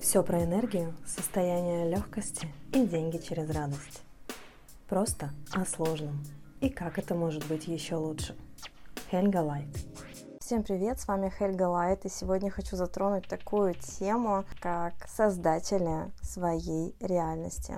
Все про энергию, состояние легкости и деньги через радость. Просто о сложном. И как это может быть еще лучше. Хельга Лайт. Всем привет, с вами Хельга Лайт, и сегодня хочу затронуть такую тему, как создатели своей реальности.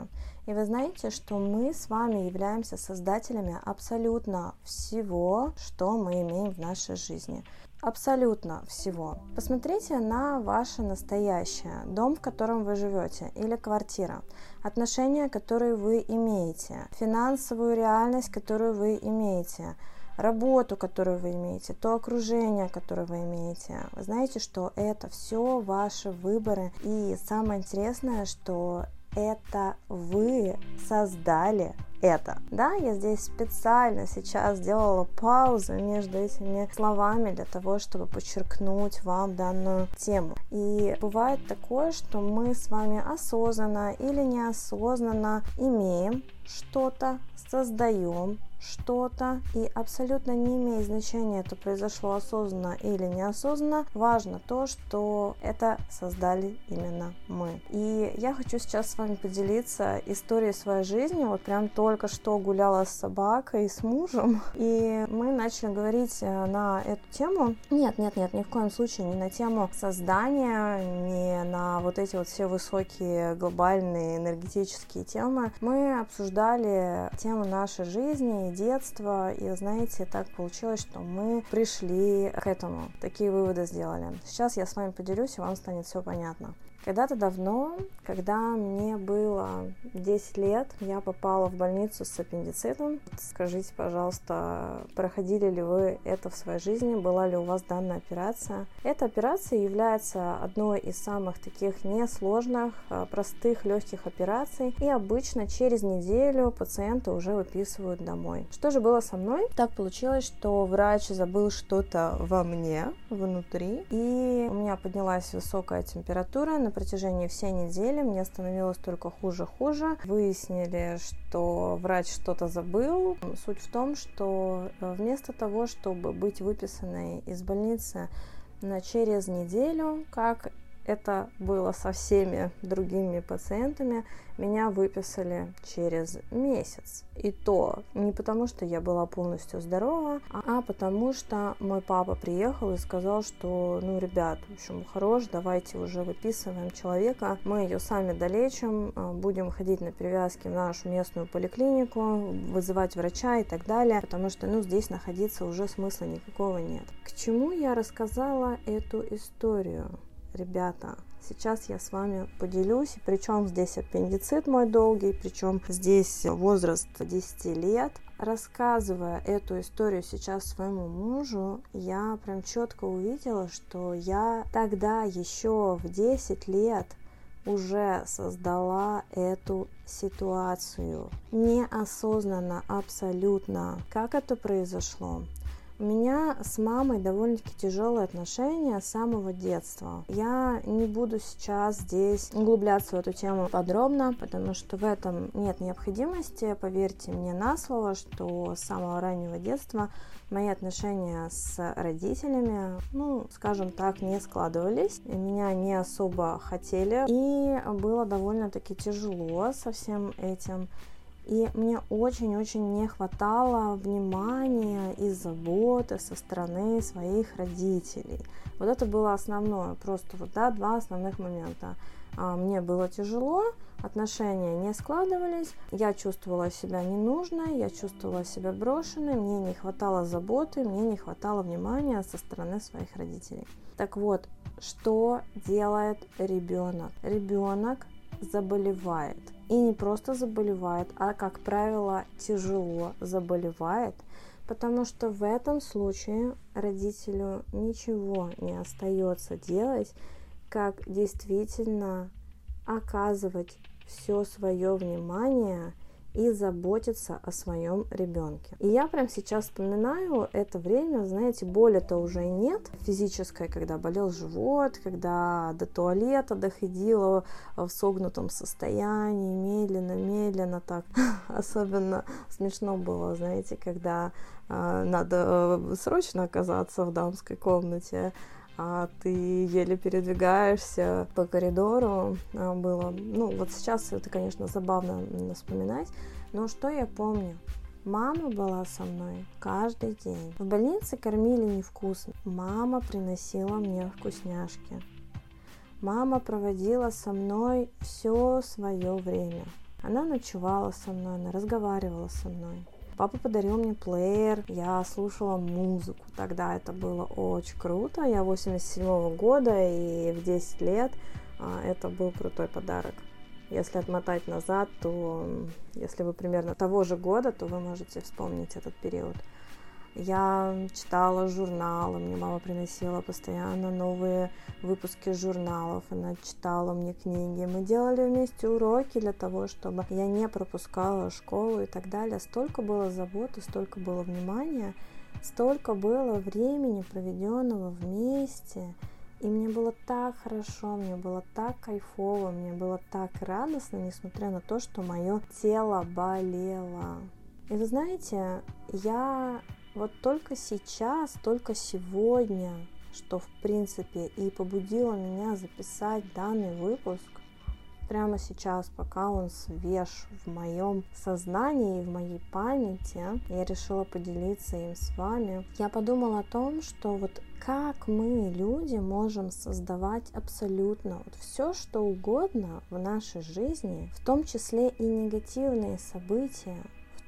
И вы знаете, что мы с вами являемся создателями абсолютно всего, что мы имеем в нашей жизни абсолютно всего. Посмотрите на ваше настоящее, дом, в котором вы живете, или квартира, отношения, которые вы имеете, финансовую реальность, которую вы имеете, работу, которую вы имеете, то окружение, которое вы имеете. Вы знаете, что это все ваши выборы. И самое интересное, что это вы создали это. Да, я здесь специально сейчас сделала паузу между этими словами для того, чтобы подчеркнуть вам данную тему. И бывает такое, что мы с вами осознанно или неосознанно имеем что-то, создаем что-то, и абсолютно не имеет значения, это произошло осознанно или неосознанно, важно то, что это создали именно мы. И я хочу сейчас с вами поделиться историей своей жизни, вот прям только что гуляла с собакой, с мужем, и мы начали говорить э, на эту тему. Нет, нет, нет, ни в коем случае не на тему создания, не на вот эти вот все высокие глобальные энергетические темы. Мы обсуждали тему нашей жизни, детства, и знаете, так получилось, что мы пришли к этому, такие выводы сделали. Сейчас я с вами поделюсь, и вам станет все понятно. Когда-то давно, когда мне было 10 лет, я попала в больницу с аппендицитом. Скажите, пожалуйста, проходили ли вы это в своей жизни? Была ли у вас данная операция? Эта операция является одной из самых таких несложных, а, простых, легких операций. И обычно через неделю пациента уже выписывают домой. Что же было со мной? Так получилось, что врач забыл что-то во мне, внутри. И у меня поднялась высокая температура протяжении всей недели мне становилось только хуже-хуже. Выяснили, что врач что-то забыл. Суть в том, что э, вместо того, чтобы быть выписанной из больницы на через неделю, как это было со всеми другими пациентами, меня выписали через месяц. И то не потому, что я была полностью здорова, а потому что мой папа приехал и сказал, что, ну, ребят, в общем, хорош, давайте уже выписываем человека, мы ее сами долечим, а, будем ходить на перевязки в нашу местную поликлинику, вызывать врача и так далее, потому что, ну, здесь находиться уже смысла никакого нет. К чему я рассказала эту историю? Ребята, сейчас я с вами поделюсь, причем здесь аппендицит мой долгий, причем здесь возраст 10 лет. Рассказывая эту историю сейчас своему мужу, я прям четко увидела, что я тогда еще в 10 лет уже создала эту ситуацию. Неосознанно абсолютно. Как это произошло? У меня с мамой довольно-таки тяжелые отношения с самого детства. Я не буду сейчас здесь углубляться в эту тему подробно, потому что в этом нет необходимости. Поверьте мне на слово, что с самого раннего детства мои отношения с родителями, ну, скажем так, не складывались. Меня не особо хотели. И было довольно-таки тяжело со всем этим. И мне очень-очень не хватало внимания и заботы со стороны своих родителей. Вот это было основное, просто вот, да, два основных момента. А, мне было тяжело, отношения не складывались, я чувствовала себя ненужной, я чувствовала себя брошенной, мне не хватало заботы, мне не хватало внимания со стороны своих родителей. Так вот, что делает ребенок? Ребенок заболевает. И не просто заболевает, а, как правило, тяжело заболевает, потому что в этом случае родителю ничего не остается делать, как действительно оказывать все свое внимание и заботиться о своем ребенке. И я прям сейчас вспоминаю это время, знаете, боли-то уже нет физической, когда болел живот, когда до туалета доходила в согнутом состоянии, медленно-медленно так. Особенно смешно было, знаете, когда э, надо срочно оказаться в дамской комнате, а ты еле передвигаешься по коридору. А, было, ну, вот сейчас это, конечно, забавно вспоминать, но что я помню? Мама была со мной каждый день. В больнице кормили невкусно. Мама приносила мне вкусняшки. Мама проводила со мной все свое время. Она ночевала со мной, она разговаривала со мной. Папа подарил мне плеер, я слушала музыку. Тогда это было очень круто. Я 87 -го года, и в 10 лет а, это был крутой подарок. Если отмотать назад, то если вы примерно того же года, то вы можете вспомнить этот период. Я читала журналы, мне мама приносила постоянно новые выпуски журналов, она читала мне книги. Мы делали вместе уроки для того, чтобы я не пропускала школу и так далее. Столько было заботы, столько было внимания, столько было времени, проведенного вместе. И мне было так хорошо, мне было так кайфово, мне было так радостно, несмотря на то, что мое тело болело. И вы знаете, я вот только сейчас, только сегодня, что в принципе и побудило меня записать данный выпуск, прямо сейчас, пока он свеж в моем сознании и в моей памяти, я решила поделиться им с вами. Я подумала о том, что вот как мы, люди, можем создавать абсолютно вот все, что угодно в нашей жизни, в том числе и негативные события,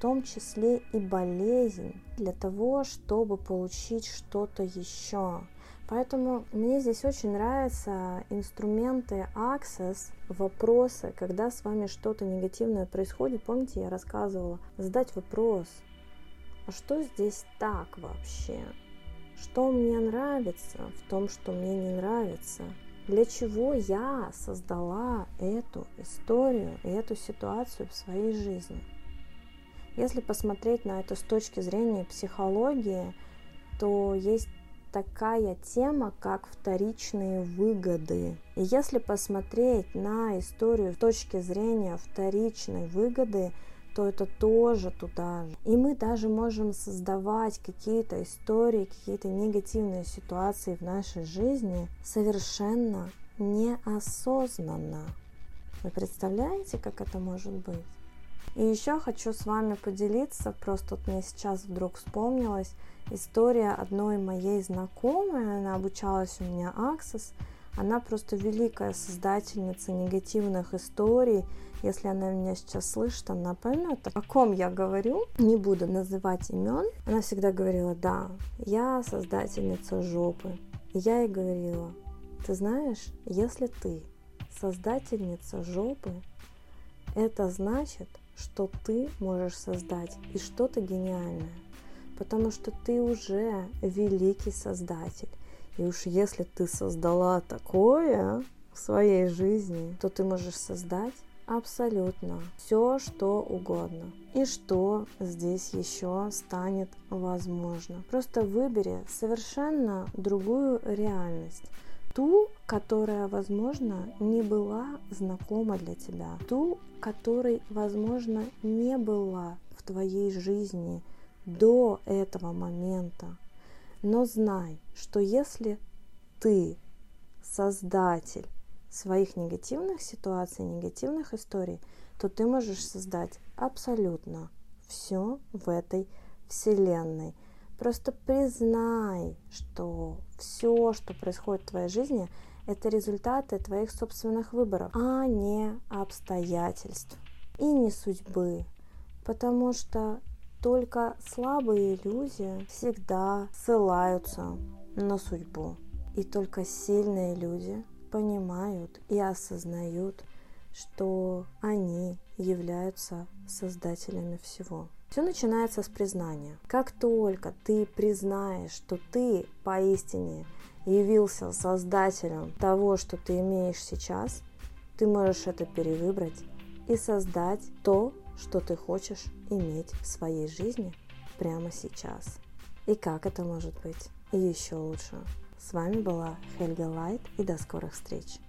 том числе и болезнь, для того, чтобы получить что-то еще. Поэтому мне здесь очень нравятся инструменты Access, вопросы, когда с вами что-то негативное происходит. Помните, я рассказывала, задать вопрос, а что здесь так вообще? Что мне нравится в том, что мне не нравится? Для чего я создала эту историю и эту ситуацию в своей жизни? Если посмотреть на это с точки зрения психологии, то есть такая тема, как вторичные выгоды. И если посмотреть на историю с точки зрения вторичной выгоды, то это тоже туда же. И мы даже можем создавать какие-то истории, какие-то негативные ситуации в нашей жизни совершенно неосознанно. Вы представляете, как это может быть? И еще хочу с вами поделиться, просто вот мне сейчас вдруг вспомнилась история одной моей знакомой, она обучалась у меня Access, она просто великая создательница негативных историй. Если она меня сейчас слышит, она поймет, о ком я говорю. Не буду называть имен. Она всегда говорила, да, я создательница жопы. И я ей говорила, ты знаешь, если ты создательница жопы, это значит, что ты можешь создать и что-то гениальное. Потому что ты уже великий создатель. И уж если ты создала такое в своей жизни, то ты можешь создать абсолютно все, что угодно. И что здесь еще станет возможно. Просто выбери совершенно другую реальность ту, которая, возможно, не была знакома для тебя, ту, которой, возможно, не была в твоей жизни до этого момента. Но знай, что если ты создатель своих негативных ситуаций, негативных историй, то ты можешь создать абсолютно все в этой вселенной. Просто признай, что все, что происходит в твоей жизни, это результаты твоих собственных выборов, а не обстоятельств и не судьбы. Потому что только слабые люди всегда ссылаются на судьбу. И только сильные люди понимают и осознают, что они являются создателями всего. Все начинается с признания. Как только ты признаешь, что ты поистине явился создателем того, что ты имеешь сейчас, ты можешь это перевыбрать и создать то, что ты хочешь иметь в своей жизни прямо сейчас. И как это может быть? Еще лучше. С вами была Хельга Лайт и до скорых встреч!